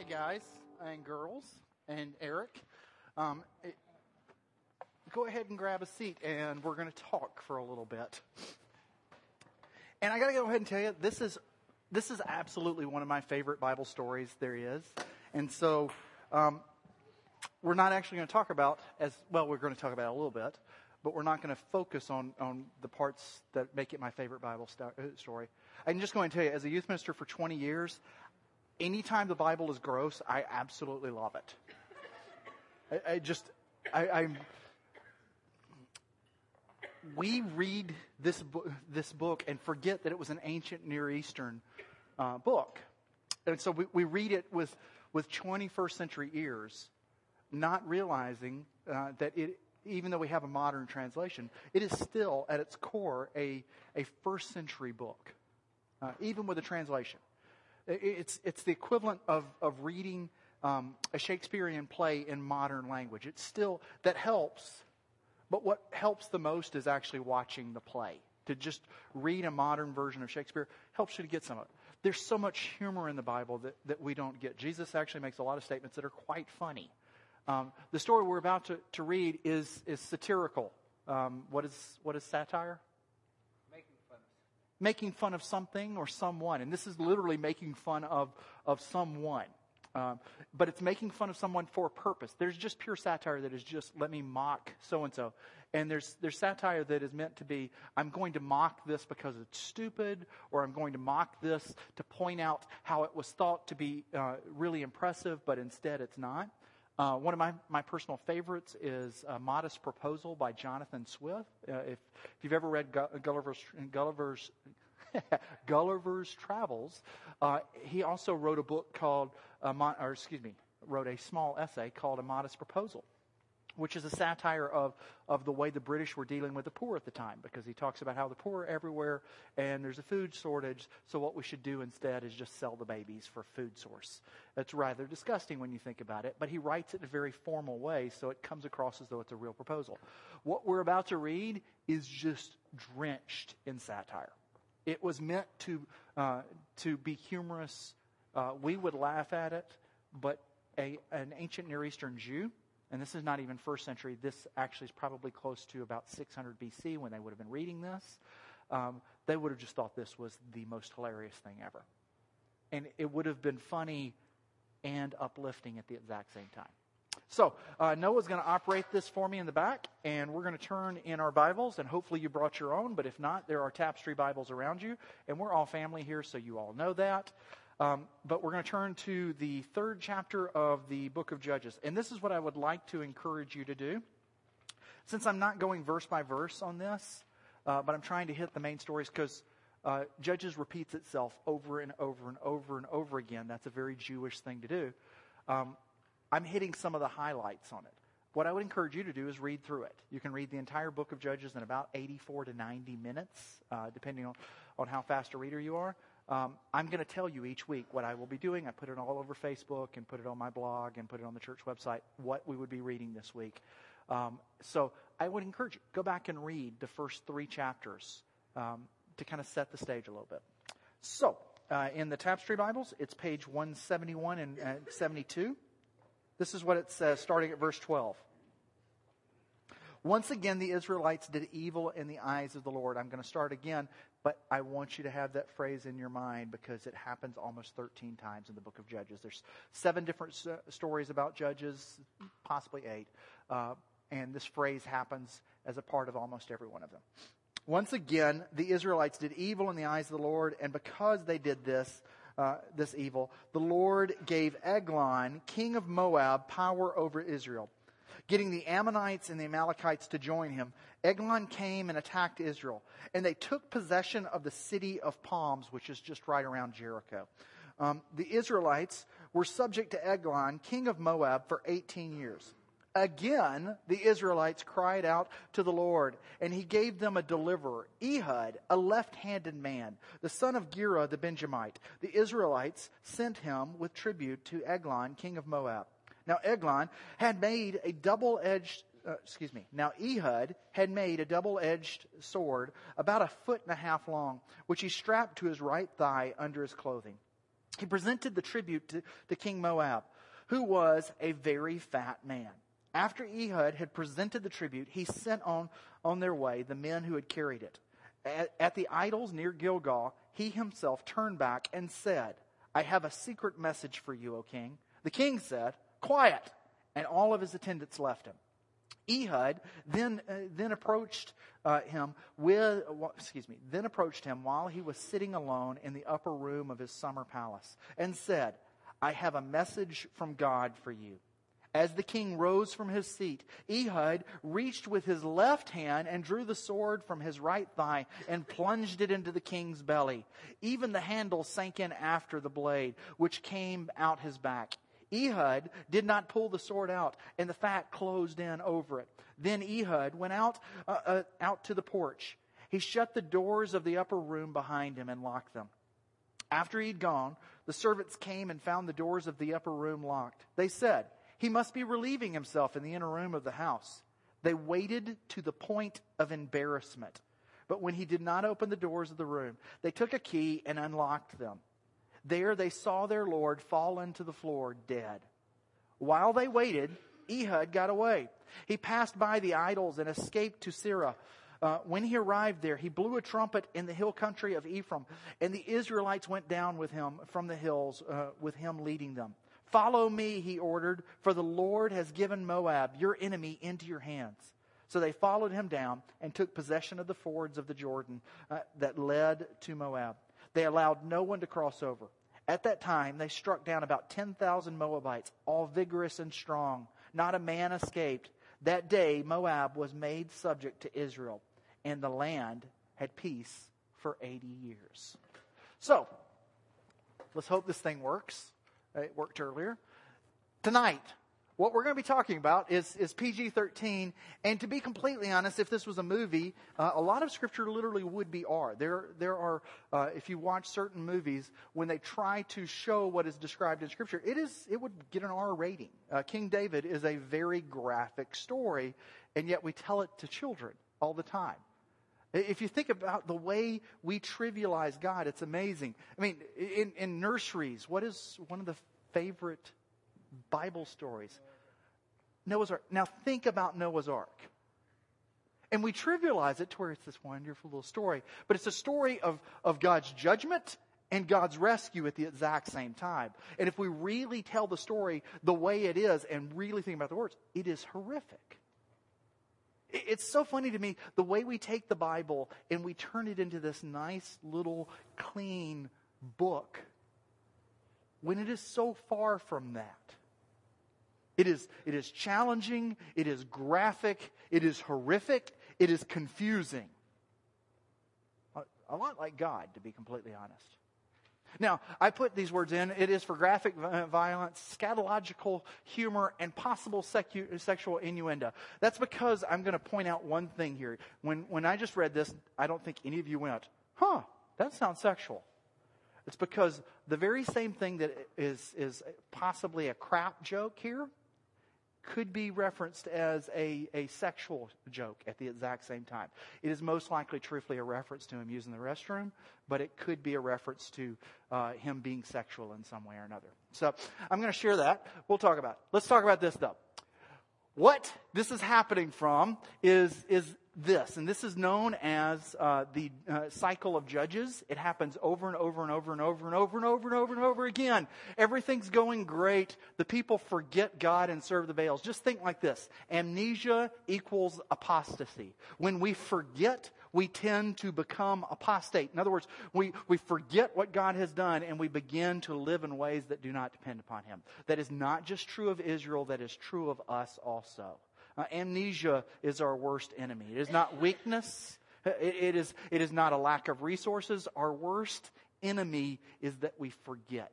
Hey guys and girls and Eric, um, it, go ahead and grab a seat, and we're going to talk for a little bit. And I got to go ahead and tell you, this is this is absolutely one of my favorite Bible stories there is. And so, um, we're not actually going to talk about as well. We're going to talk about a little bit, but we're not going to focus on on the parts that make it my favorite Bible sto- uh, story. I'm just going to tell you, as a youth minister for 20 years, anytime the Bible is gross, I absolutely love it. I, I just, I, I'm. We read this book, this book and forget that it was an ancient Near Eastern uh, book, and so we, we read it with with 21st century ears, not realizing uh, that it, even though we have a modern translation, it is still at its core a a first century book, uh, even with a translation. It's, it's the equivalent of, of reading um, a Shakespearean play in modern language. It's still, that helps, but what helps the most is actually watching the play. To just read a modern version of Shakespeare helps you to get some of it. There's so much humor in the Bible that, that we don't get. Jesus actually makes a lot of statements that are quite funny. Um, the story we're about to, to read is, is satirical. Um, what, is, what is satire? Making fun of something or someone. And this is literally making fun of, of someone. Um, but it's making fun of someone for a purpose. There's just pure satire that is just let me mock so and so, and there's there's satire that is meant to be I'm going to mock this because it's stupid, or I'm going to mock this to point out how it was thought to be uh, really impressive, but instead it's not. Uh, one of my, my personal favorites is a Modest Proposal by Jonathan Swift. Uh, if, if you've ever read Gulliver's, Gulliver's, Gulliver's Travels, uh, he also wrote a book called, or excuse me, wrote a small essay called A Modest Proposal which is a satire of, of the way the British were dealing with the poor at the time, because he talks about how the poor are everywhere and there's a food shortage, so what we should do instead is just sell the babies for food source. It's rather disgusting when you think about it, but he writes it in a very formal way, so it comes across as though it's a real proposal. What we're about to read is just drenched in satire. It was meant to, uh, to be humorous. Uh, we would laugh at it, but a, an ancient Near Eastern Jew and this is not even first century. This actually is probably close to about 600 BC when they would have been reading this. Um, they would have just thought this was the most hilarious thing ever. And it would have been funny and uplifting at the exact same time. So, uh, Noah's going to operate this for me in the back, and we're going to turn in our Bibles, and hopefully you brought your own, but if not, there are tapestry Bibles around you, and we're all family here, so you all know that. Um, but we're going to turn to the third chapter of the book of Judges. And this is what I would like to encourage you to do. Since I'm not going verse by verse on this, uh, but I'm trying to hit the main stories because uh, Judges repeats itself over and over and over and over again. That's a very Jewish thing to do. Um, I'm hitting some of the highlights on it. What I would encourage you to do is read through it. You can read the entire book of Judges in about 84 to 90 minutes, uh, depending on, on how fast a reader you are. Um, I'm going to tell you each week what I will be doing. I put it all over Facebook and put it on my blog and put it on the church website, what we would be reading this week. Um, so I would encourage you, go back and read the first three chapters um, to kind of set the stage a little bit. So, uh, in the Tapestry Bibles, it's page 171 and uh, 72. This is what it says, starting at verse 12. Once again, the Israelites did evil in the eyes of the Lord. I'm going to start again, but I want you to have that phrase in your mind because it happens almost 13 times in the book of Judges. There's seven different stories about Judges, possibly eight, uh, and this phrase happens as a part of almost every one of them. Once again, the Israelites did evil in the eyes of the Lord, and because they did this, uh, this evil, the Lord gave Eglon, king of Moab, power over Israel getting the Ammonites and the Amalekites to join him, Eglon came and attacked Israel. And they took possession of the city of palms, which is just right around Jericho. Um, the Israelites were subject to Eglon, king of Moab, for 18 years. Again, the Israelites cried out to the Lord, and he gave them a deliverer, Ehud, a left handed man, the son of Gera the Benjamite. The Israelites sent him with tribute to Eglon, king of Moab. Now, Eglon had made a double edged, uh, excuse me, now Ehud had made a double edged sword about a foot and a half long, which he strapped to his right thigh under his clothing. he presented the tribute to, to King Moab, who was a very fat man. After Ehud had presented the tribute, he sent on, on their way the men who had carried it. At, at the idols near Gilgal, he himself turned back and said, I have a secret message for you, O king. The king said, Quiet! And all of his attendants left him. Ehud then, uh, then approached uh, him with, excuse me, then approached him while he was sitting alone in the upper room of his summer palace and said, I have a message from God for you. As the king rose from his seat, Ehud reached with his left hand and drew the sword from his right thigh and plunged it into the king's belly. Even the handle sank in after the blade, which came out his back. Ehud did not pull the sword out, and the fat closed in over it. Then Ehud went out, uh, uh, out to the porch. He shut the doors of the upper room behind him and locked them. After he'd gone, the servants came and found the doors of the upper room locked. They said, He must be relieving himself in the inner room of the house. They waited to the point of embarrassment. But when he did not open the doors of the room, they took a key and unlocked them. There they saw their Lord fall to the floor dead. While they waited, Ehud got away. He passed by the idols and escaped to Seirah. Uh, when he arrived there, he blew a trumpet in the hill country of Ephraim, and the Israelites went down with him from the hills, uh, with him leading them. Follow me, he ordered, for the Lord has given Moab, your enemy, into your hands. So they followed him down and took possession of the fords of the Jordan uh, that led to Moab. They allowed no one to cross over. At that time, they struck down about 10,000 Moabites, all vigorous and strong. Not a man escaped. That day, Moab was made subject to Israel, and the land had peace for 80 years. So, let's hope this thing works. It worked earlier. Tonight, what we're going to be talking about is, is PG 13. And to be completely honest, if this was a movie, uh, a lot of scripture literally would be R. There, there are, uh, if you watch certain movies, when they try to show what is described in scripture, it, is, it would get an R rating. Uh, King David is a very graphic story, and yet we tell it to children all the time. If you think about the way we trivialize God, it's amazing. I mean, in, in nurseries, what is one of the favorite Bible stories? Noah's Ark. Now think about Noah's Ark. And we trivialize it to where it's this wonderful little story. But it's a story of, of God's judgment and God's rescue at the exact same time. And if we really tell the story the way it is and really think about the words, it is horrific. It's so funny to me the way we take the Bible and we turn it into this nice little clean book when it is so far from that. It is, it is challenging, it is graphic, it is horrific, it is confusing. A, lot like God, to be completely honest. Now, I put these words in. It is for graphic violence, scatological humor, and possible secu- sexual innuendo. That's because I'm going to point out one thing here. When, when I just read this, I don't think any of you went, huh, that sounds sexual. It's because the very same thing that is, is possibly a crap joke here could be referenced as a, a sexual joke at the exact same time. It is most likely, truthfully, a reference to him using the restroom, but it could be a reference to uh, him being sexual in some way or another. So I'm going to share that. We'll talk about it. Let's talk about this, though. What this is happening from is, is this, and this is known as uh, the uh, cycle of judges. It happens over and over and over and over and over and over and over and over again. Everything's going great. The people forget God and serve the Baals. Just think like this amnesia equals apostasy. When we forget, we tend to become apostate. In other words, we, we forget what God has done and we begin to live in ways that do not depend upon Him. That is not just true of Israel, that is true of us also. Uh, amnesia is our worst enemy. It is not weakness. It, it, is, it is not a lack of resources. Our worst enemy is that we forget.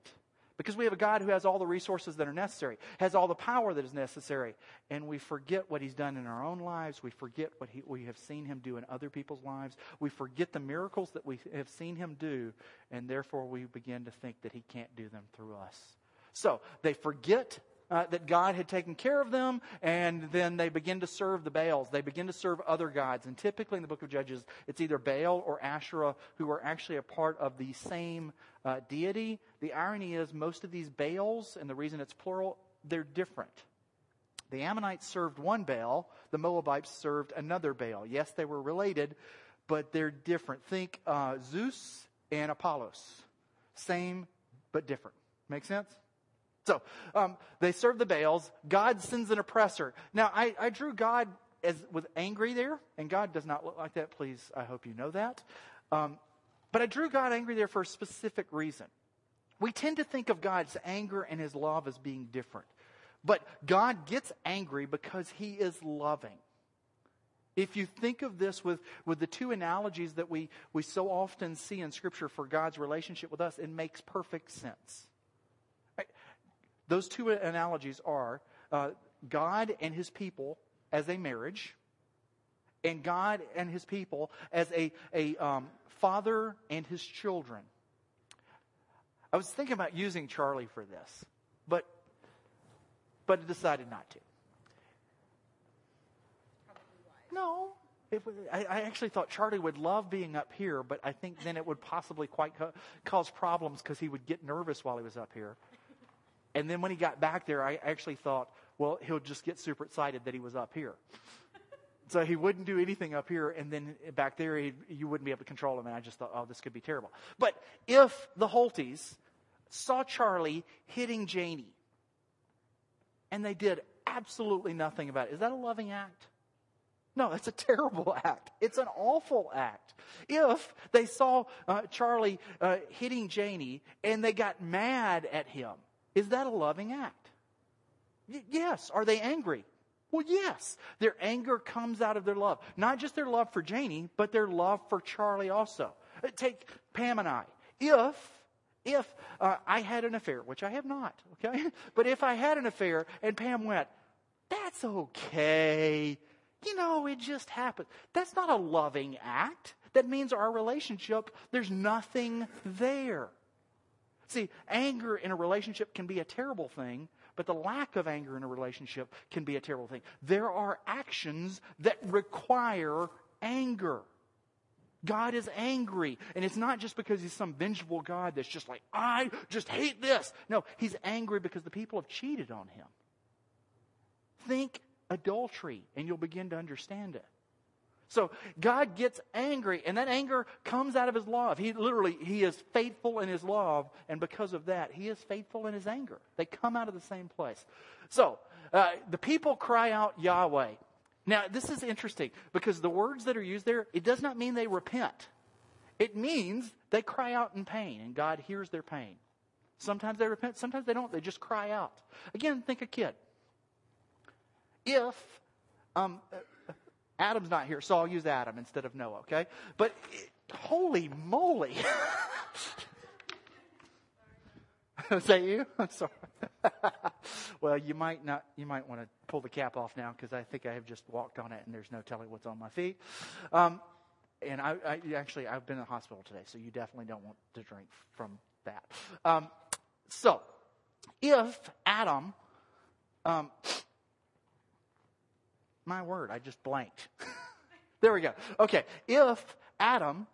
Because we have a God who has all the resources that are necessary, has all the power that is necessary, and we forget what He's done in our own lives. We forget what he, we have seen Him do in other people's lives. We forget the miracles that we have seen Him do, and therefore we begin to think that He can't do them through us. So they forget uh, that God had taken care of them, and then they begin to serve the Baals. They begin to serve other gods. And typically in the book of Judges, it's either Baal or Asherah who are actually a part of the same uh, deity. The irony is, most of these Baals, and the reason it's plural, they're different. The Ammonites served one Baal, the Moabites served another Baal. Yes, they were related, but they're different. Think uh, Zeus and Apollos. Same, but different. Make sense? So um, they serve the Baals. God sends an oppressor. Now, I, I drew God as was angry there, and God does not look like that. Please, I hope you know that. Um, but I drew God angry there for a specific reason. We tend to think of God's anger and his love as being different. But God gets angry because he is loving. If you think of this with, with the two analogies that we, we so often see in Scripture for God's relationship with us, it makes perfect sense. Those two analogies are uh, God and his people as a marriage, and God and his people as a, a um, father and his children. I was thinking about using Charlie for this, but but decided not to. No. It, I, I, actually thought Charlie would love being up here, but I think then it would possibly quite co- cause problems because he would get nervous while he was up here. And then when he got back there, I actually thought, well, he'll just get super excited that he was up here. so he wouldn't do anything up here, and then back there, you wouldn't be able to control him. And I just thought, oh, this could be terrible. But if the Holties saw Charlie hitting Janie, and they did absolutely nothing about it, is that a loving act? No, it's a terrible act. It's an awful act. If they saw uh, Charlie uh, hitting Janie and they got mad at him, is that a loving act? Y- yes. Are they angry? Well, yes. Their anger comes out of their love. Not just their love for Janie, but their love for Charlie also. Uh, take Pam and I. If if uh, I had an affair, which I have not, okay? But if I had an affair and Pam went, that's okay. You know, it just happened. That's not a loving act. That means our relationship, there's nothing there. See, anger in a relationship can be a terrible thing, but the lack of anger in a relationship can be a terrible thing. There are actions that require anger. God is angry. And it's not just because he's some vengeful God that's just like, I just hate this. No, he's angry because the people have cheated on him. Think adultery, and you'll begin to understand it. So God gets angry, and that anger comes out of his love. He literally, he is faithful in his love, and because of that, he is faithful in his anger. They come out of the same place. So, uh, the people cry out Yahweh. Now, this is interesting because the words that are used there, it does not mean they repent. It means they cry out in pain and God hears their pain. Sometimes they repent, sometimes they don't. They just cry out. Again, think a kid. If um, Adam's not here, so I'll use Adam instead of Noah, okay? But holy moly. Is that you? I'm sorry. well, you might not. You might want to pull the cap off now because I think I have just walked on it and there's no telling what's on my feet. Um, and I, I, actually I've been in the hospital today, so you definitely don't want to drink from that. Um, so, if Adam, um, my word, I just blanked. there we go. Okay, if Adam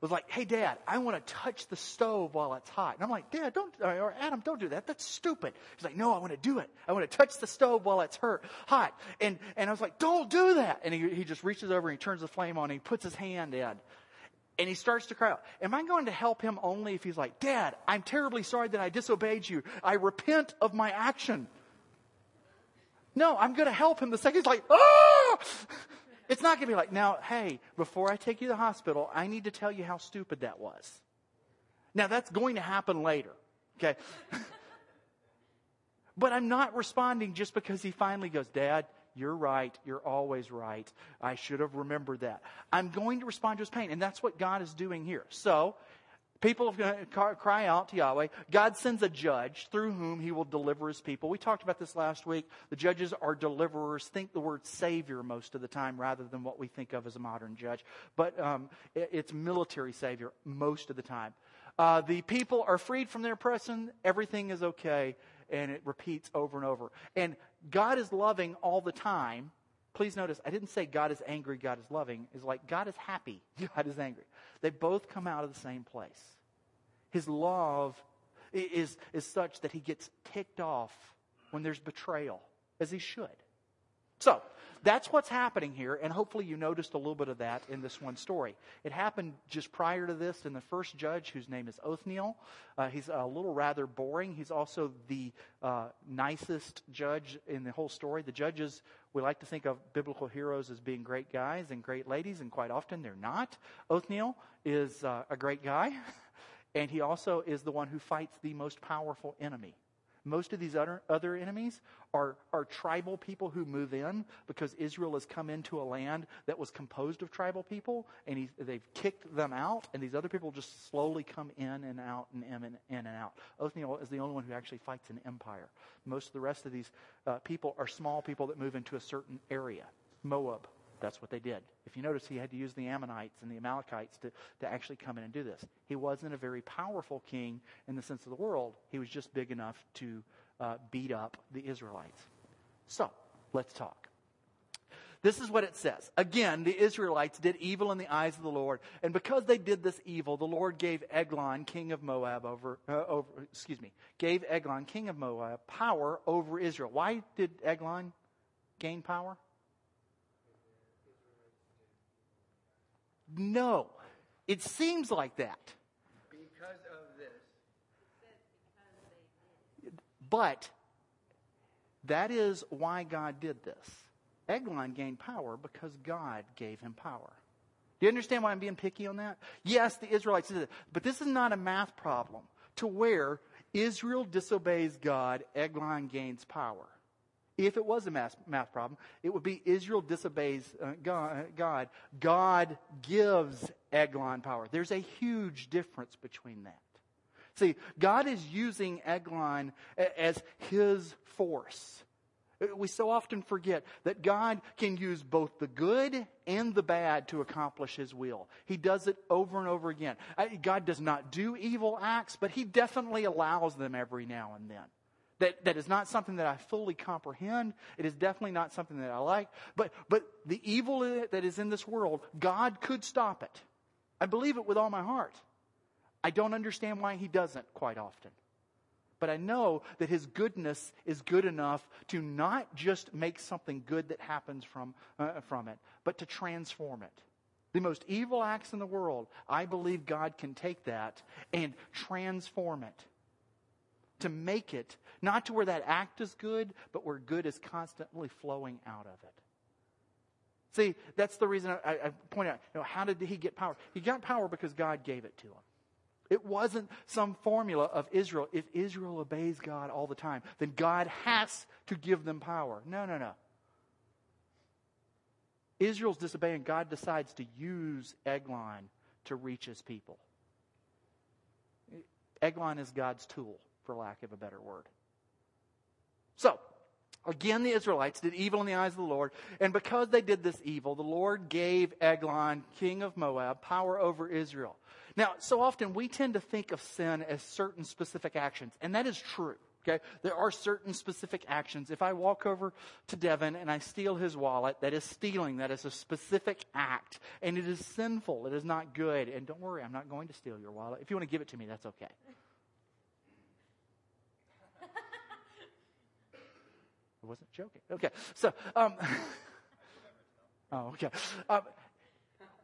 was like, hey, Dad, I want to touch the stove while it's hot. And I'm like, Dad, don't, or Adam, don't do that. That's stupid. He's like, no, I want to do it. I want to touch the stove while it's hurt, hot. And, and I was like, don't do that. And he, he just reaches over and he turns the flame on and he puts his hand in. And he starts to cry out. Am I going to help him only if he's like, Dad, I'm terribly sorry that I disobeyed you. I repent of my action. No, I'm going to help him the second he's like, ah! It's not going to be like, now, hey, before I take you to the hospital, I need to tell you how stupid that was. Now, that's going to happen later, okay? but I'm not responding just because he finally goes, Dad, you're right. You're always right. I should have remembered that. I'm going to respond to his pain. And that's what God is doing here. So, People cry out to Yahweh. God sends a judge through whom he will deliver his people. We talked about this last week. The judges are deliverers. Think the word savior most of the time rather than what we think of as a modern judge. But um, it's military savior most of the time. Uh, the people are freed from their oppression. Everything is okay. and it repeats over and over. And God is loving all the time. Please notice, I didn't say God is angry, God is loving. It's like God is happy, God is angry. They both come out of the same place. His love is, is such that he gets ticked off when there's betrayal, as he should. So, that's what's happening here, and hopefully you noticed a little bit of that in this one story. It happened just prior to this in the first judge, whose name is Othniel. Uh, he's a little rather boring. He's also the uh, nicest judge in the whole story. The judges, we like to think of biblical heroes as being great guys and great ladies, and quite often they're not. Othniel is uh, a great guy, and he also is the one who fights the most powerful enemy. Most of these other, other enemies are, are tribal people who move in because Israel has come into a land that was composed of tribal people, and he, they've kicked them out, and these other people just slowly come in and out and in and, in and out. Othniel is the only one who actually fights an empire. Most of the rest of these uh, people are small people that move into a certain area. Moab, that's what they did. If you notice, he had to use the Ammonites and the Amalekites to, to actually come in and do this. He wasn't a very powerful king in the sense of the world, he was just big enough to uh, beat up the Israelites. So, let's talk. This is what it says. Again, the Israelites did evil in the eyes of the Lord, and because they did this evil, the Lord gave Eglon, king of Moab, over, uh, over excuse me, gave Eglon, king of Moab, power over Israel. Why did Eglon gain power? No. It seems like that. Because of this. But that is why God did this. Eglon gained power because God gave him power. Do you understand why I'm being picky on that? Yes, the Israelites did it, but this is not a math problem to where Israel disobeys God, Eglon gains power. If it was a math, math problem, it would be Israel disobeys uh, God, uh, God. God gives Eglon power. There's a huge difference between that. See, God is using Eglon uh, as his force. Uh, we so often forget that God can use both the good and the bad to accomplish His will. He does it over and over again. God does not do evil acts, but He definitely allows them every now and then. That, that is not something that I fully comprehend. It is definitely not something that I like. But, but the evil that is in this world, God could stop it. I believe it with all my heart. I don't understand why He doesn't quite often. But I know that His goodness is good enough to not just make something good that happens from, uh, from it, but to transform it. The most evil acts in the world, I believe God can take that and transform it to make it, not to where that act is good, but where good is constantly flowing out of it. See, that's the reason I, I point out, you know, how did he get power? He got power because God gave it to him. It wasn't some formula of Israel. If Israel obeys God all the time, then God has to give them power. No, no, no. Israel's disobeying. God decides to use Eglon to reach his people. Eglon is God's tool for lack of a better word. So, again, the Israelites did evil in the eyes of the Lord, and because they did this evil, the Lord gave Eglon, king of Moab, power over Israel. Now, so often we tend to think of sin as certain specific actions, and that is true. Okay? There are certain specific actions. If I walk over to Devin and I steal his wallet, that is stealing. That is a specific act. And it is sinful. It is not good. And don't worry, I'm not going to steal your wallet. If you want to give it to me, that's okay. Wasn't joking. Okay, so, um, oh, okay. Um,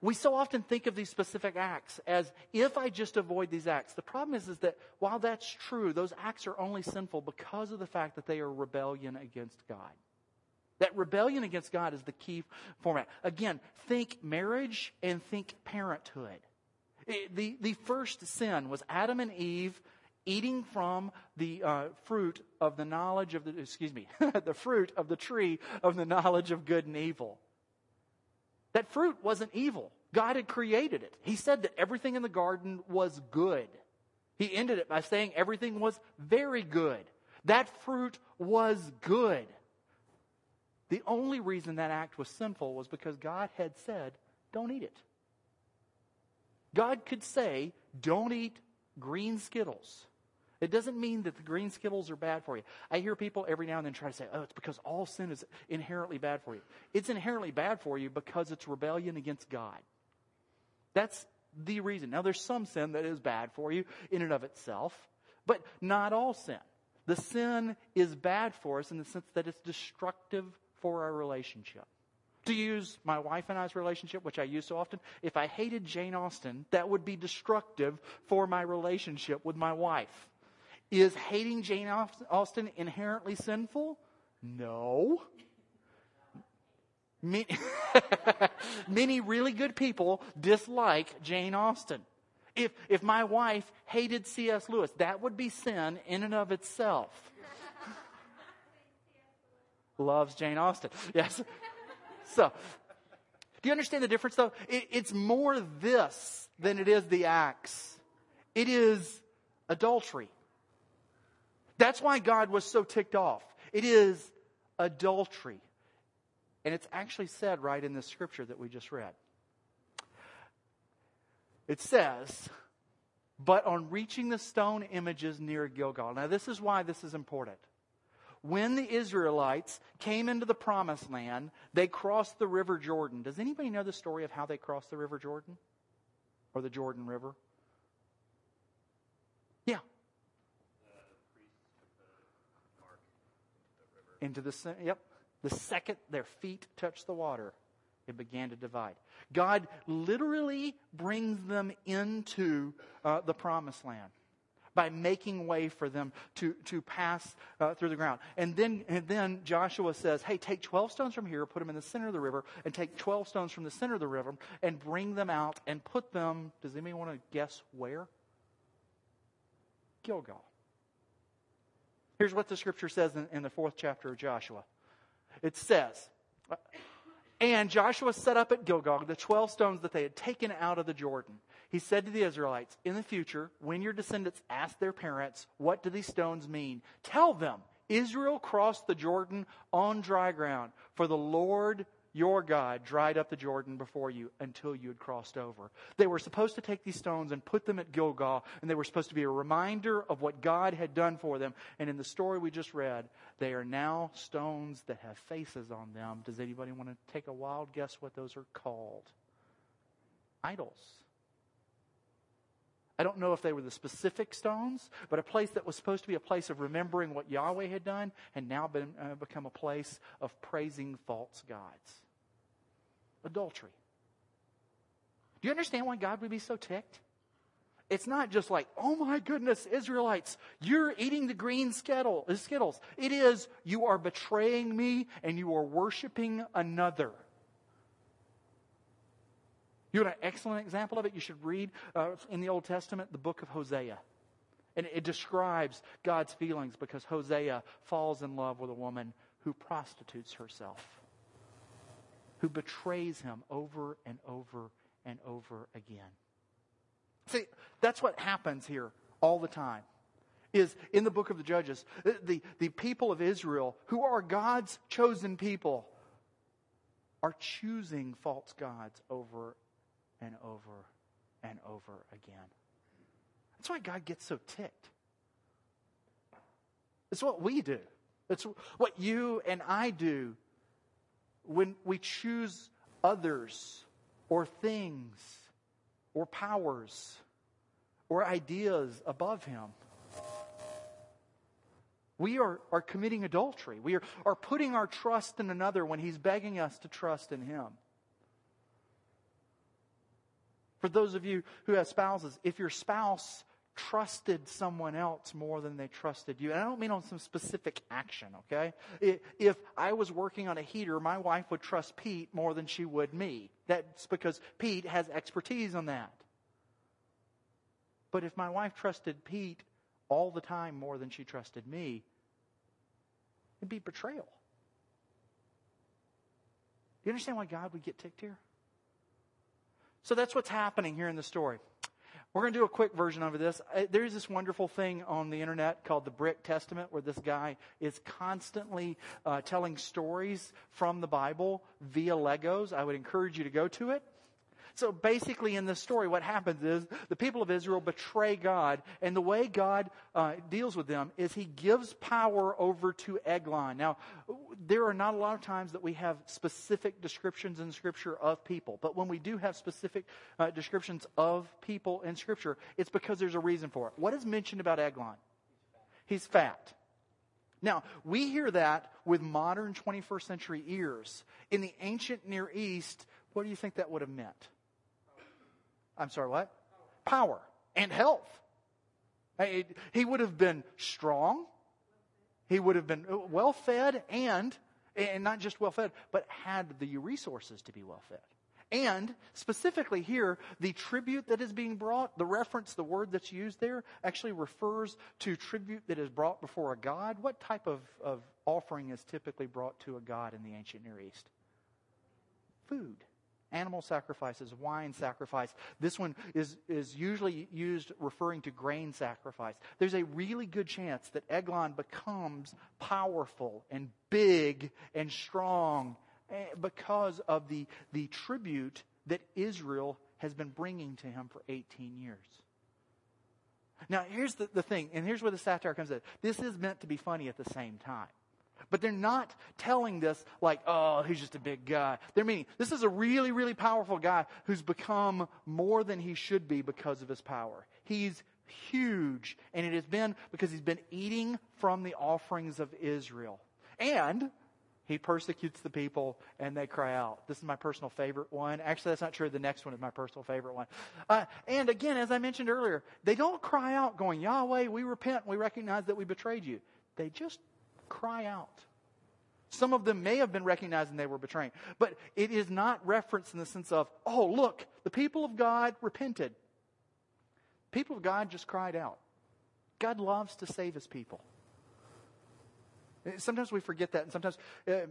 we so often think of these specific acts as if I just avoid these acts. The problem is, is that while that's true, those acts are only sinful because of the fact that they are rebellion against God. That rebellion against God is the key format. Again, think marriage and think parenthood. The, the first sin was Adam and Eve eating from the uh, fruit of the knowledge of the, excuse me, the fruit of the tree of the knowledge of good and evil. That fruit wasn't evil. God had created it. He said that everything in the garden was good. He ended it by saying everything was very good. That fruit was good. The only reason that act was sinful was because God had said, don't eat it. God could say, don't eat green Skittles. It doesn't mean that the green Skittles are bad for you. I hear people every now and then try to say, oh, it's because all sin is inherently bad for you. It's inherently bad for you because it's rebellion against God. That's the reason. Now, there's some sin that is bad for you in and of itself, but not all sin. The sin is bad for us in the sense that it's destructive for our relationship. To use my wife and I's relationship, which I use so often, if I hated Jane Austen, that would be destructive for my relationship with my wife. Is hating Jane Austen inherently sinful? No. Many, really good people dislike Jane Austen. If, if my wife hated C.S. Lewis, that would be sin in and of itself. Loves Jane Austen. Yes. So, do you understand the difference though? It, it's more this than it is the acts. It is adultery. That's why God was so ticked off. It is adultery. And it's actually said right in the scripture that we just read. It says, but on reaching the stone images near Gilgal. Now, this is why this is important. When the Israelites came into the promised land, they crossed the river Jordan. Does anybody know the story of how they crossed the river Jordan? Or the Jordan River? Yeah. Into the yep the second their feet touched the water it began to divide god literally brings them into uh, the promised land by making way for them to, to pass uh, through the ground. And then, and then Joshua says, hey, take 12 stones from here, put them in the center of the river, and take 12 stones from the center of the river and bring them out and put them, does anybody want to guess where? Gilgal. Here's what the scripture says in, in the fourth chapter of Joshua. It says, and Joshua set up at Gilgal the 12 stones that they had taken out of the Jordan. He said to the Israelites, In the future, when your descendants ask their parents, What do these stones mean? Tell them, Israel crossed the Jordan on dry ground, for the Lord your God dried up the Jordan before you until you had crossed over. They were supposed to take these stones and put them at Gilgal, and they were supposed to be a reminder of what God had done for them. And in the story we just read, they are now stones that have faces on them. Does anybody want to take a wild guess what those are called? Idols. I don't know if they were the specific stones, but a place that was supposed to be a place of remembering what Yahweh had done and now been, uh, become a place of praising false gods adultery. Do you understand why God would be so ticked? It's not just like, oh my goodness, Israelites, you're eating the green Skittles. It is, you are betraying me and you are worshiping another. You want an excellent example of it? You should read uh, in the Old Testament the book of Hosea. And it describes God's feelings because Hosea falls in love with a woman who prostitutes herself who betrays him over and over and over again. See, that's what happens here all the time. Is in the book of the Judges, the, the people of Israel, who are God's chosen people, are choosing false gods over and over and over again. That's why God gets so ticked. It's what we do. It's what you and I do when we choose others or things or powers or ideas above Him. We are, are committing adultery. We are, are putting our trust in another when He's begging us to trust in Him. For those of you who have spouses, if your spouse trusted someone else more than they trusted you. And I don't mean on some specific action, okay? If I was working on a heater, my wife would trust Pete more than she would me. That's because Pete has expertise on that. But if my wife trusted Pete all the time more than she trusted me, it'd be betrayal. You understand why God would get ticked here? So that's what's happening here in the story. We're going to do a quick version of this. Uh, there's this wonderful thing on the internet called the Brick Testament where this guy is constantly uh, telling stories from the Bible via Legos. I would encourage you to go to it. So basically, in this story, what happens is the people of Israel betray God, and the way God uh, deals with them is He gives power over to Eglon. Now, there are not a lot of times that we have specific descriptions in Scripture of people, but when we do have specific uh, descriptions of people in Scripture, it's because there's a reason for it. What is mentioned about Eglon? He's fat. Now, we hear that with modern 21st century ears. In the ancient Near East, what do you think that would have meant? I'm sorry, what? Power and health. He would have been strong. He would have been uh, well fed and, and not just well fed, but had the resources to be well fed. And specifically here, the tribute that is being brought, the reference, the word that's used there, actually refers to tribute that is brought before a god. What type of, of offering is typically brought to a god in the ancient Near East? Food animal sacrifices, wine sacrifice. This one is, is usually used referring to grain sacrifice. There's a really good chance that Eglon becomes powerful and big and strong eh, because of the, the tribute that Israel has been bringing to him for 18 years. Now, here's the, the thing, and here's where the satire comes in. This is meant to be funny at the same time. But they're not telling this like, oh, he's just a big guy. They're meaning this is a really, really powerful guy who's become more than he should be because of his power. He's huge, and it has been because he's been eating from the offerings of Israel. And he persecutes the people and they cry out. This is my personal favorite one. Actually, that's not true. The next one is my personal favorite one. Uh, and again, as I mentioned earlier, they don't cry out going, Yahweh, we repent. We recognize that we betrayed you. They just cry out. Some of them may have been recognizing they were betraying, but it is not referenced in the sense of, oh, look, the people of God repented. People of God just cried out. God loves to save his people. Sometimes we forget that, and sometimes, uh,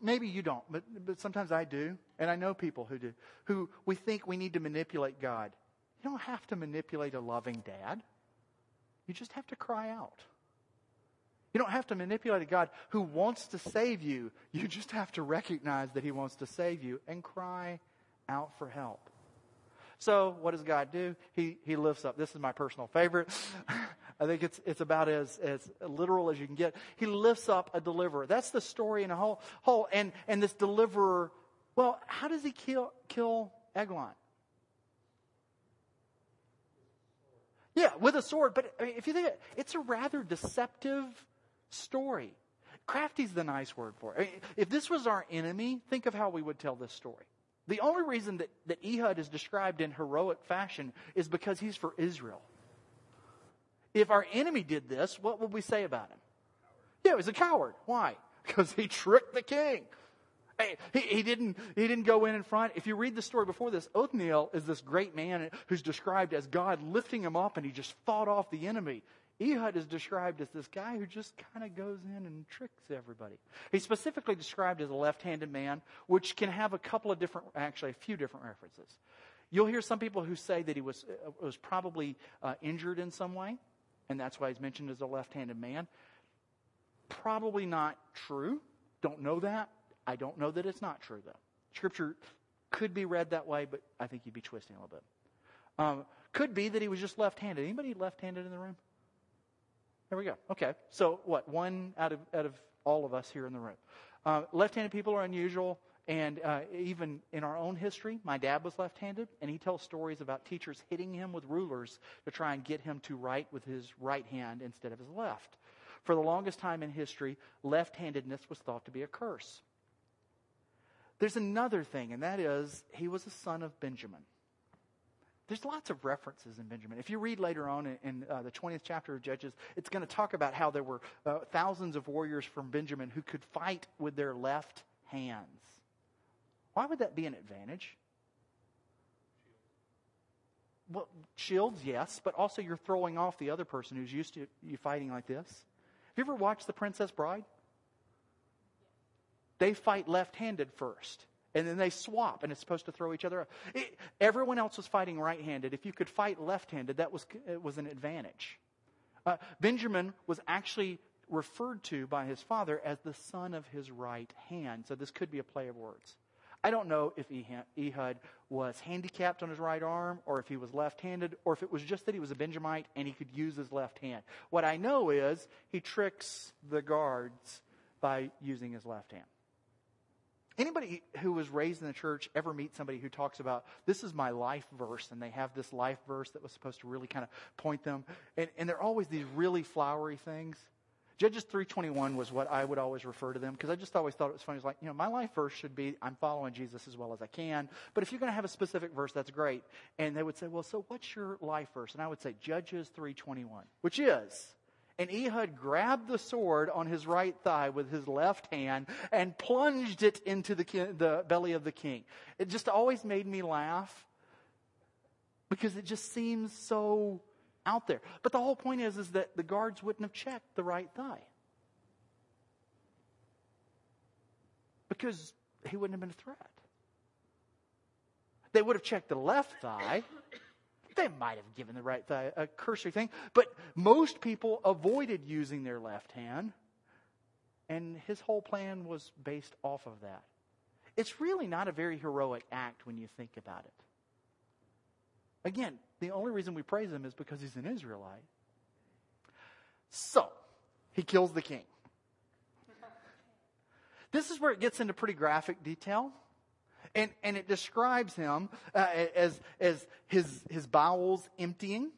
maybe you don't, but, but sometimes I do, and I know people who do, who we think we need to manipulate God. You don't have to manipulate a loving dad, you just have to cry out. You don't have to manipulate a God who wants to save you. You just have to recognize that He wants to save you and cry out for help. So, what does God do? He, he lifts up. This is my personal favorite. I think it's, it's about as, as literal as you can get. He lifts up a deliverer. That's the story in a whole. whole and, and this deliverer, well, how does he kill, kill Eglon? Yeah, with a sword. But I mean, if you think it, it's a rather deceptive story. Crafty's the nice word for it. If this was our enemy, think of how we would tell this story. The only reason that, that Ehud is described in heroic fashion is because he's for Israel. If our enemy did this, what would we say about him? Yeah, he's a coward. Why? Because he tricked the king. He, he, didn't, he didn't go in in front. If you read the story before this, Othniel is this great man who's described as God lifting him up and he just fought off the enemy. Ehud is described as this guy who just kind of goes in and tricks everybody. He's specifically described as a left handed man, which can have a couple of different, actually, a few different references. You'll hear some people who say that he was, uh, was probably uh, injured in some way, and that's why he's mentioned as a left handed man. Probably not true. Don't know that. I don't know that it's not true, though. Scripture could be read that way, but I think you'd be twisting a little bit. Um, could be that he was just left handed. Anybody left handed in the room? There we go. Okay. So what? One out of out of all of us here in the room. Uh, left-handed people are unusual, and uh, even in our own history, my dad was left-handed, and he tells stories about teachers hitting him with rulers to try and get him to write with his right hand instead of his left. For the longest time in history, left-handedness was thought to be a curse. There's another thing, and that is he was a son of Benjamin. There's lots of references in Benjamin. If you read later on in, uh, the 20th chapter of Judges, it's going to talk about how there were uh, thousands of warriors from Benjamin who could fight with their left hands. Why would that be an advantage? Well, shields, yes, but also you're throwing off the other person who's used to you fighting like this. Have you ever watched The Princess Bride? They fight left handed first. And then they swap, and it's supposed to throw each other up. It, everyone else was fighting right handed. If you could fight left handed, that was, was an advantage. Uh, Benjamin was actually referred to by his father as the son of his right hand. So this could be a play of words. I don't know if Ehud was handicapped on his right arm or if he was left handed or if it was just that he was a Benjamite and he could use his left hand. What I know is he tricks the guards by using his left hand. Anybody who was raised in the church ever meet somebody who talks about this is my life verse and they have this life verse that was supposed to really kind of point them and, and they're always these really flowery things Judges 321 was what I would always refer to them because I just always thought it was funny. It's like, you know, my life verse should be I'm following Jesus as well as I can. But if you're going to have a specific verse, that's great. And they would say, well, so what's your life verse? And I would say Judges 321, which is, and Ehud grabbed the sword on his right thigh with his left hand and plunged it into the, the belly of the king. It just always made me laugh because it just seems so out there. But the whole point is, is that the guards wouldn't have checked the right thigh. Because he wouldn't have been a threat. They would have checked the left thigh. They might have given the right thigh a cursory thing, but most people avoided using their left hand, and his whole plan was based off of that. It's really not a very heroic act when you think about it. Again, the only reason we praise him is because he's an Israelite. So, he kills the king. This is where it gets into pretty graphic detail. And, and it describes him uh, as, as his, his bowels emptying.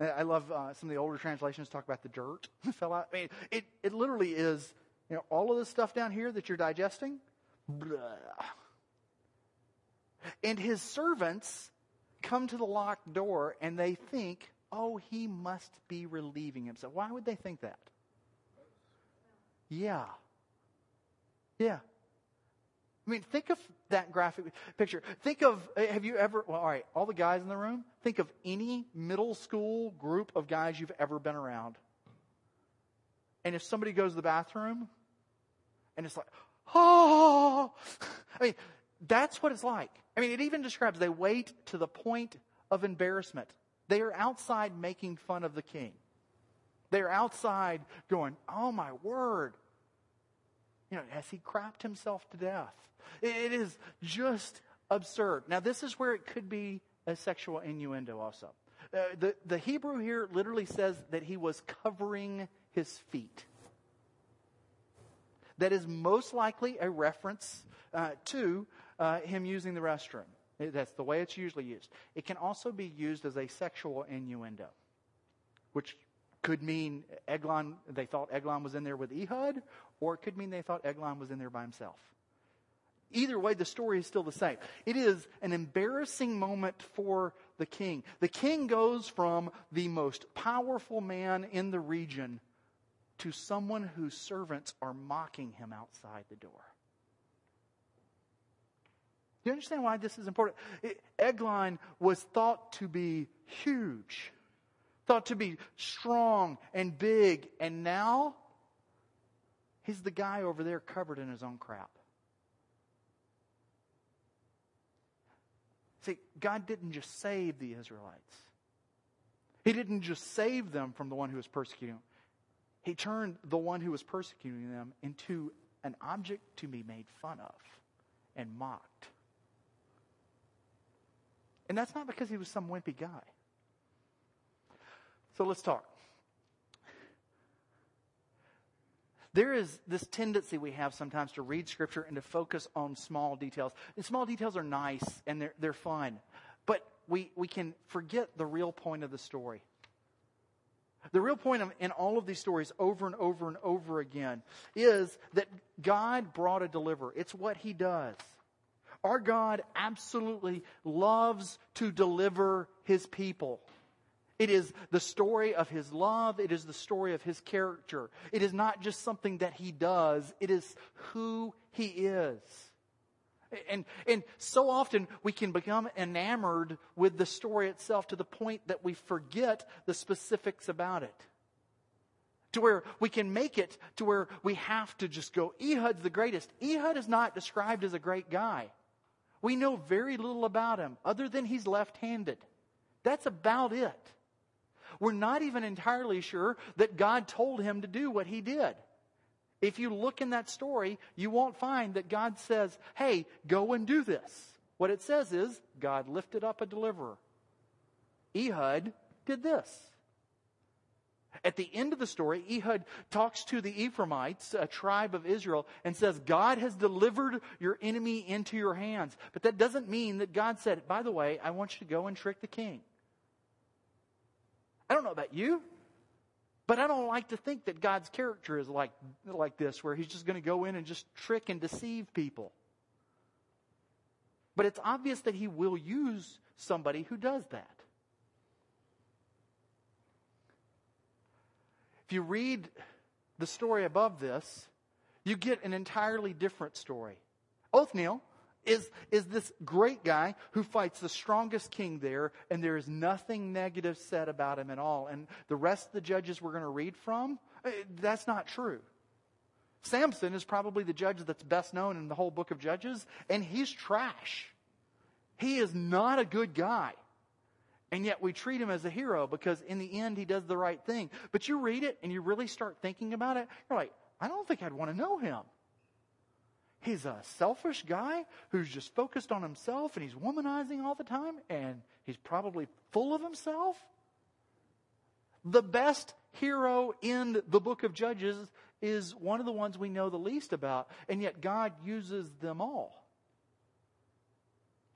I love uh, some of the older translations talk about the dirt fell out. I mean, it, it literally is, you know, all of this stuff down here that you're digesting. Blah. And his servants come to the locked door and they think, oh, he must be relieving himself. Why would they think that? Yeah. Yeah. I mean, think of that graphic picture. Think of, have you ever, well, all right, all the guys in the room, think of any middle school group of guys you've ever been around. And if somebody goes to the bathroom and it's like, oh, I mean, that's what it's like. I mean, it even describes they wait to the point of embarrassment. They are outside making fun of the king. They are outside going, oh my word. You know, has he crapped himself to death? It is just absurd. Now, this is where it could be a sexual innuendo also. Uh, the, the Hebrew here literally says that he was covering his feet. That is most likely a reference uh, to uh, him using the restroom. That's the way it's usually used. It can also be used as a sexual innuendo, which could mean Eglon, they thought Eglon was in there with Ehud, or it could mean they thought Eglon was in there by himself. Either way, the story is still the same. It is an embarrassing moment for the king. The king goes from the most powerful man in the region to someone whose servants are mocking him outside the door you understand why this is important? Eglon was thought to be huge, thought to be strong and big, and now he's the guy over there covered in his own crap. See, God didn't just save the Israelites. He didn't just save them from the one who was persecuting them. He turned the one who was persecuting them into an object to be made fun of and mocked. And that's not because he was some wimpy guy. So let's talk. There is this tendency we have sometimes to read scripture and to focus on small details. And small details are nice and they're, they're fun. But we, we can forget the real point of the story. The real point in all of these stories over and over and over again is that God brought a deliverer. It's what he does. Our God absolutely loves to deliver his people. It is the story of his love. It is the story of his character. It is not just something that he does. It is who he is. And, and so often we can become enamored with the story itself to the point that we forget the specifics about it. To where we can make it to where we have to just go, Ehud's the greatest. Ehud is not described as a great guy. We know very little about him other than he's left handed. That's about it. We're not even entirely sure that God told him to do what he did. If you look in that story, you won't find that God says, hey, go and do this. What it says is, God lifted up a deliverer. Ehud did this. At the end of the story, Ehud talks to the Ephraimites, a tribe of Israel, and says, God has delivered your enemy into your hands. But that doesn't mean that God said, by the way, I want you to go and trick the king. I don't know about you, but I don't like to think that God's character is like, like this, where he's just going to go in and just trick and deceive people. But it's obvious that he will use somebody who does that. If you read the story above this, you get an entirely different story. Othniel is, is this great guy who fights the strongest king there, and there is nothing negative said about him at all. And the rest of the judges we're going to read from, eh, that's not true. Samson is probably the judge that's best known in the whole book of Judges, and he's trash. He is not a good guy. And yet we treat him as a hero because in the end he does the right thing. But you read it and you really start thinking about it, you're like, I don't think I'd want to know him. He's a selfish guy who's just focused on himself and he's womanizing all the time and he's probably full of himself. The best hero in the book of Judges is one of the ones we know the least about, and yet God uses them all.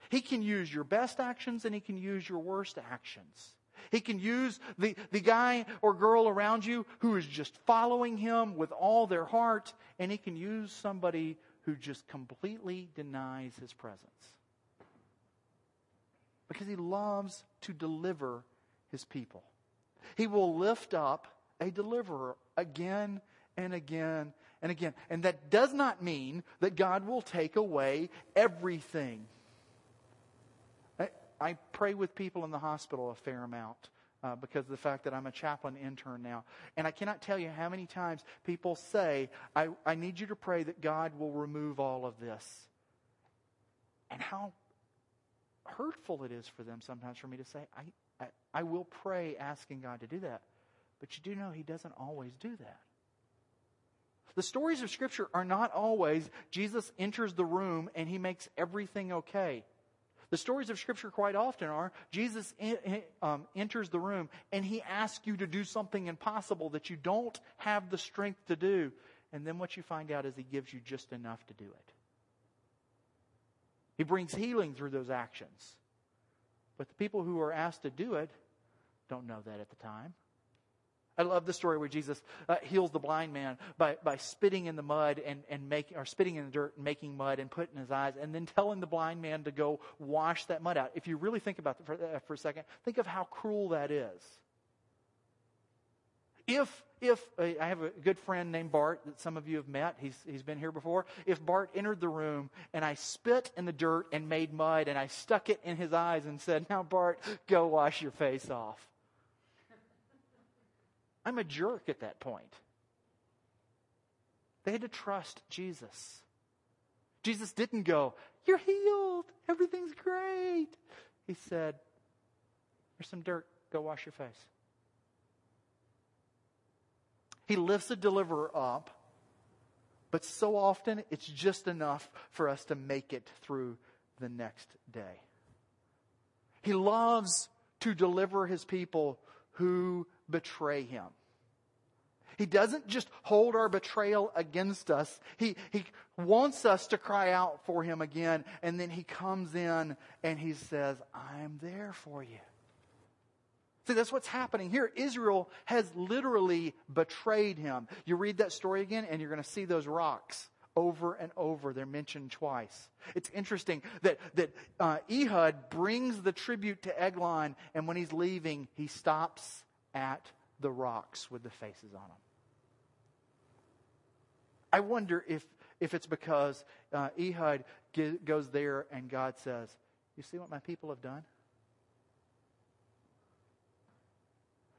He can use your best actions and he can use your worst actions. He can use the, the guy or girl around you who is just following him with all their heart, and he can use somebody who just completely denies his presence. Because he loves to deliver his people. He will lift up a deliverer again and again and again. And that does not mean that God will take away everything. I pray with people in the hospital a fair amount. Uh, because of the fact that I'm a chaplain intern now. And I cannot tell you how many times people say, I, I need you to pray that God will remove all of this. And how hurtful it is for them sometimes for me to say, I, I, I will pray asking God to do that. But you do know He doesn't always do that. The stories of Scripture are not always Jesus enters the room and He makes everything okay. The stories of Scripture quite often are Jesus um, enters the room and he asks you to do something impossible that you don't have the strength to do. And then what you find out is he gives you just enough to do it. He brings healing through those actions. But the people who are asked to do it don't know that at the time. I love the story where Jesus uh, heals the blind man by, by spitting in the mud and, and making, or spitting in the dirt and making mud and putting his eyes, and then telling the blind man to go wash that mud out. If you really think about that for, uh, for a second, think of how cruel that is. If, if, uh, I have a good friend named Bart that some of you have met, he's, he's been here before. If Bart entered the room and I spit in the dirt and made mud and I stuck it in his eyes and said, Now, Bart, go wash your face off I'm a jerk at that point. They had to trust Jesus. Jesus didn't go, You're healed. Everything's great. He said, There's some dirt. Go wash your face. He lifts a deliverer up, but so often it's just enough for us to make it through the next day. He loves to deliver his people who betray him. He doesn't just hold our betrayal against us. He, he wants us to cry out for him again. And then he comes in and he says, I'm there for you. See, that's what's happening here. Israel has literally betrayed him. You read that story again and you're going to see those rocks over and over. They're mentioned twice. It's interesting that, that uh, Ehud brings the tribute to Eglon, and when he's leaving, he stops at the rocks with the faces on them. I wonder if, if it's because uh, Ehud goes there and God says, You see what my people have done?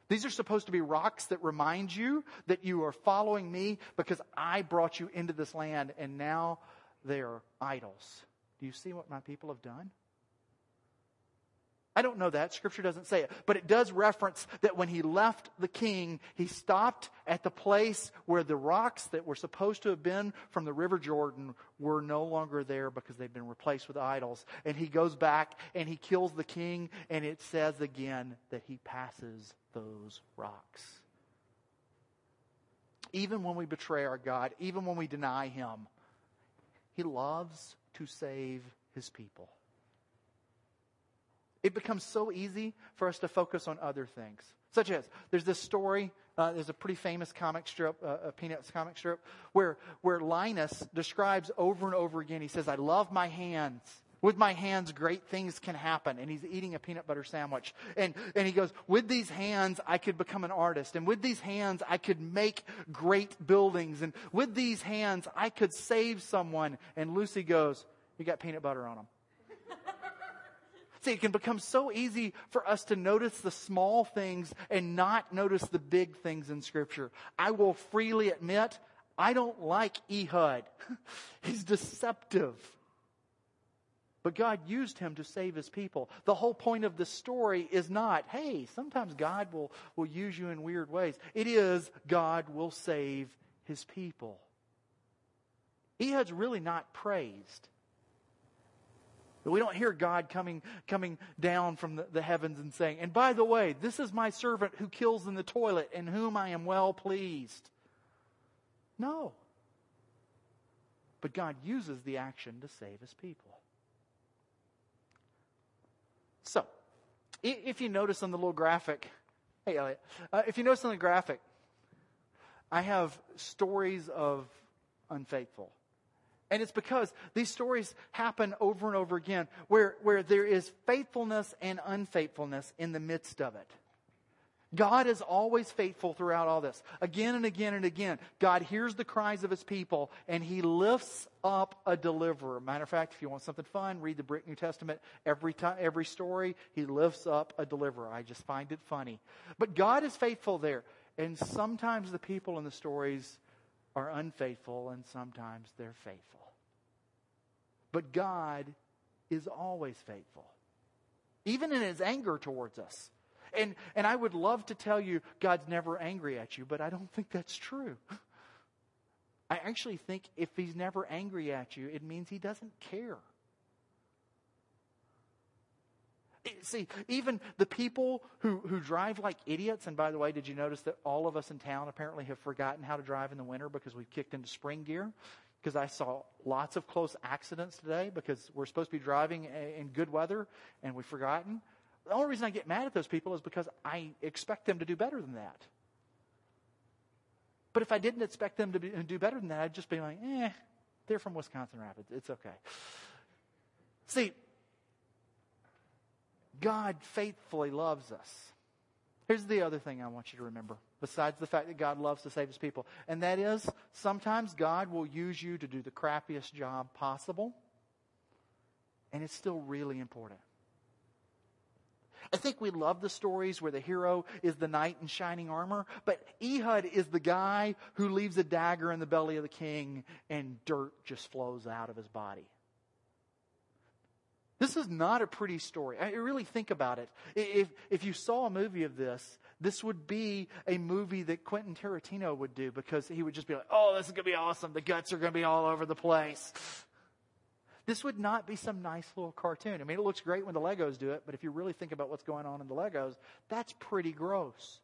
These are supposed to be rocks that remind you that you are following me because I brought you into this land and now they are idols. Do you see what my people have done? I don't know that. Scripture doesn't say it. But it does reference that when he left the king, he stopped at the place where the rocks that were supposed to have been from the River Jordan were no longer there because they'd been replaced with idols. And he goes back and he kills the king, and it says again that he passes those rocks. Even when we betray our God, even when we deny him, he loves to save his people it becomes so easy for us to focus on other things. Such as, there's this story, uh, there's a pretty famous comic strip, uh, a Peanuts comic strip, where, where Linus describes over and over again, he says, I love my hands. With my hands, great things can happen. And he's eating a peanut butter sandwich. And, and he goes, with these hands, I could become an artist. And with these hands, I could make great buildings. And with these hands, I could save someone. And Lucy goes, you got peanut butter on them. See, it can become so easy for us to notice the small things and not notice the big things in Scripture. I will freely admit, I don't like Ehud. He's deceptive. But God used him to save his people. The whole point of the story is not, hey, sometimes God will, will use you in weird ways. It is, God will save his people. Ehud's really not praised. We don't hear God coming, coming down from the, the heavens and saying, and by the way, this is my servant who kills in the toilet and whom I am well pleased. No. But God uses the action to save his people. So, if you notice on the little graphic, hey Elliot, uh, if you notice on the graphic, I have stories of unfaithful. And it's because these stories happen over and over again where, where there is faithfulness and unfaithfulness in the midst of it. God is always faithful throughout all this. Again and again and again, God hears the cries of his people and he lifts up a deliverer. Matter of fact, if you want something fun, read the New Testament. Every time, every story, he lifts up a deliverer. I just find it funny. But God is faithful there. And sometimes the people in the stories are unfaithful and sometimes they're faithful. But God is always faithful, even in his anger towards us. And, and I would love to tell you God's never angry at you, but I don't think that's true. I actually think if he's never angry at you, it means he doesn't care. See, even the people who, who drive like idiots, and by the way, did you notice that all of us in town apparently have forgotten how to drive in the winter because we've kicked into spring gear? Because I saw lots of close accidents today because we're supposed to be driving in good weather and we've forgotten. The only reason I get mad at those people is because I expect them to do better than that. But if I didn't expect them to be, do better than that, I'd just be like, eh, they're from Wisconsin Rapids. It's okay. See, God faithfully loves us. Here's the other thing I want you to remember besides the fact that God loves to save his people. And that is, sometimes God will use you to do the crappiest job possible, and it's still really important. I think we love the stories where the hero is the knight in shining armor, but Ehud is the guy who leaves a dagger in the belly of the king and dirt just flows out of his body. This is not a pretty story. I really think about it. If, if you saw a movie of this, this would be a movie that Quentin Tarantino would do because he would just be like, oh, this is going to be awesome. The guts are going to be all over the place. This would not be some nice little cartoon. I mean, it looks great when the Legos do it, but if you really think about what's going on in the Legos, that's pretty gross.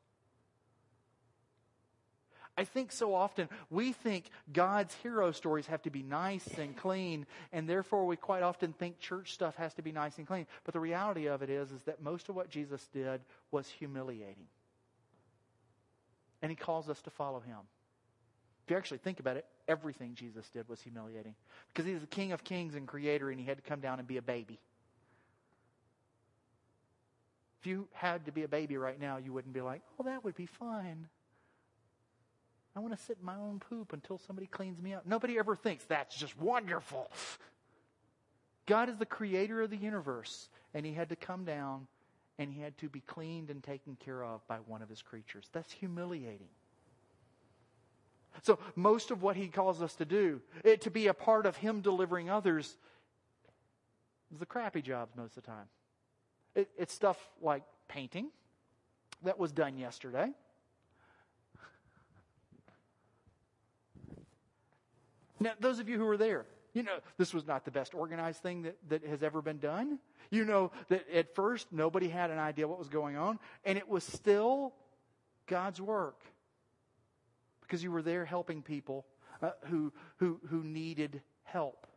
I think so often we think God's hero stories have to be nice and clean, and therefore we quite often think church stuff has to be nice and clean. But the reality of it is, is that most of what Jesus did was humiliating. And he calls us to follow him. If you actually think about it, everything Jesus did was humiliating. Because he's the King of Kings and Creator, and he had to come down and be a baby. If you had to be a baby right now, you wouldn't be like, oh, that would be fine. I want to sit in my own poop until somebody cleans me up. Nobody ever thinks that's just wonderful. God is the creator of the universe, and he had to come down and he had to be cleaned and taken care of by one of his creatures. That's humiliating. So, most of what he calls us to do, it, to be a part of him delivering others, is the crappy jobs most of the time. It, it's stuff like painting that was done yesterday. Now, those of you who were there, you know, this was not the best organized thing that, that has ever been done. You know that at first nobody had an idea what was going on, and it was still God's work because you were there helping people uh, who, who, who needed help.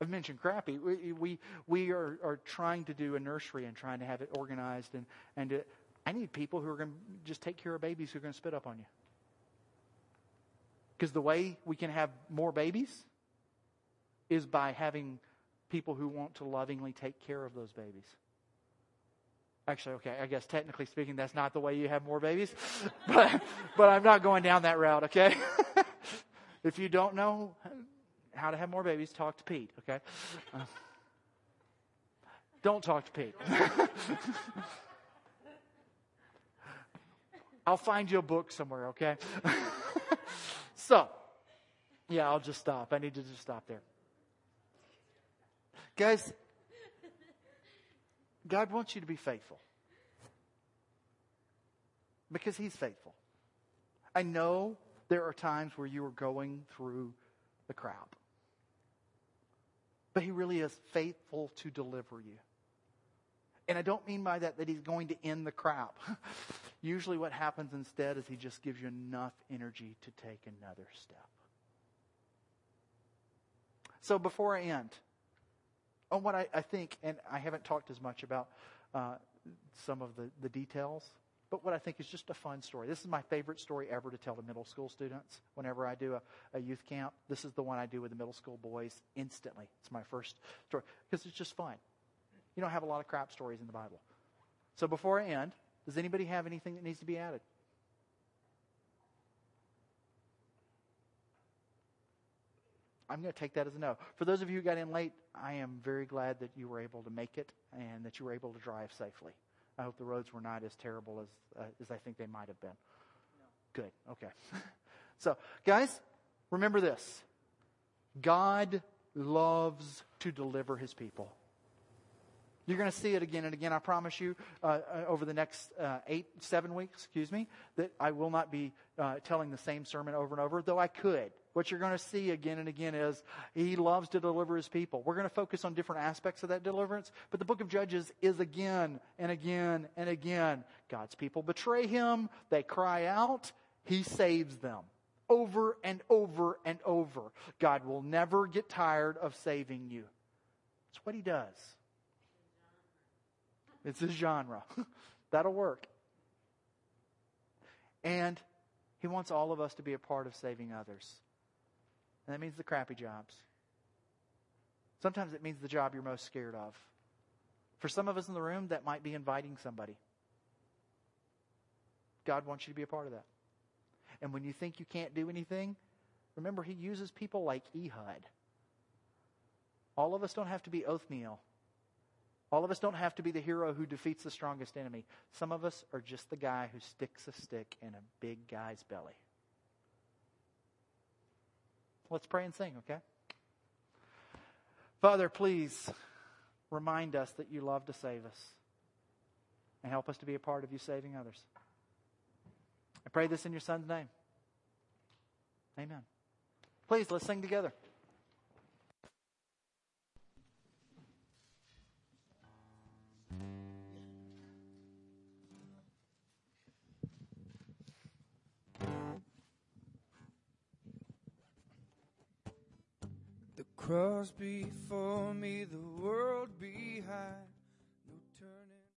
I've mentioned crappy. We, we, we are, are trying to do a nursery and trying to have it organized. And, and I need people who are going to just take care of babies who are going to spit up on you. Because the way we can have more babies is by having people who want to lovingly take care of those babies. Actually, okay, I guess technically speaking, that's not the way you have more babies, but, but I'm not going down that route, okay? if you don't know how to have more babies, talk to Pete, okay? Uh, don't talk to Pete. I'll find you a book somewhere, okay? So, yeah, I'll just stop. I need to just stop there. Guys, God wants you to be faithful because He's faithful. I know there are times where you are going through the crap, but He really is faithful to deliver you. And I don't mean by that that He's going to end the crap. Usually, what happens instead is He just gives you enough energy to take another step. So, before I end, on what I, I, think, and I haven't talked as much about uh, some of the, the details, but what I think is just a fun story. This is my favorite story ever to tell to middle school students. Whenever I do a, a youth camp, this is the one I do with the middle school boys instantly. It's my first story because it's just fun. You don't have a lot of crap stories in the Bible. So before I end, does anybody have anything that needs to be added? I'm going to take that as a no. For those of you who got in late, I am very glad that you were able to make it and that you were able to drive safely. I hope the roads were not as terrible as, uh, as I think they might have been. No. Good. Okay. so, guys, remember this God loves to deliver his people. You're going to see it again and again. I promise you, uh, uh, over the next uh, eight, seven weeks, excuse me, that I will not be uh, telling the same sermon over and over, though I could. What you're going to see again and again is he loves to deliver his people. We're going to focus on different aspects of that deliverance, but the book of Judges is again and again and again. God's people betray him, they cry out, he saves them. Over and over and over. God will never get tired of saving you. It's what he does. It's a genre. That'll work. And he wants all of us to be a part of saving others. And that means the crappy jobs. Sometimes it means the job you're most scared of. For some of us in the room, that might be inviting somebody. God wants you to be a part of that. And when you think you can't do anything, remember, He uses people like Ehud. All of us don't have to be Othniel. All of us don't have to be the hero who defeats the strongest enemy. Some of us are just the guy who sticks a stick in a big guy's belly. Let's pray and sing, okay? Father, please remind us that you love to save us and help us to be a part of you saving others. I pray this in your son's name. Amen. Please, let's sing together. Cross before me, the world behind.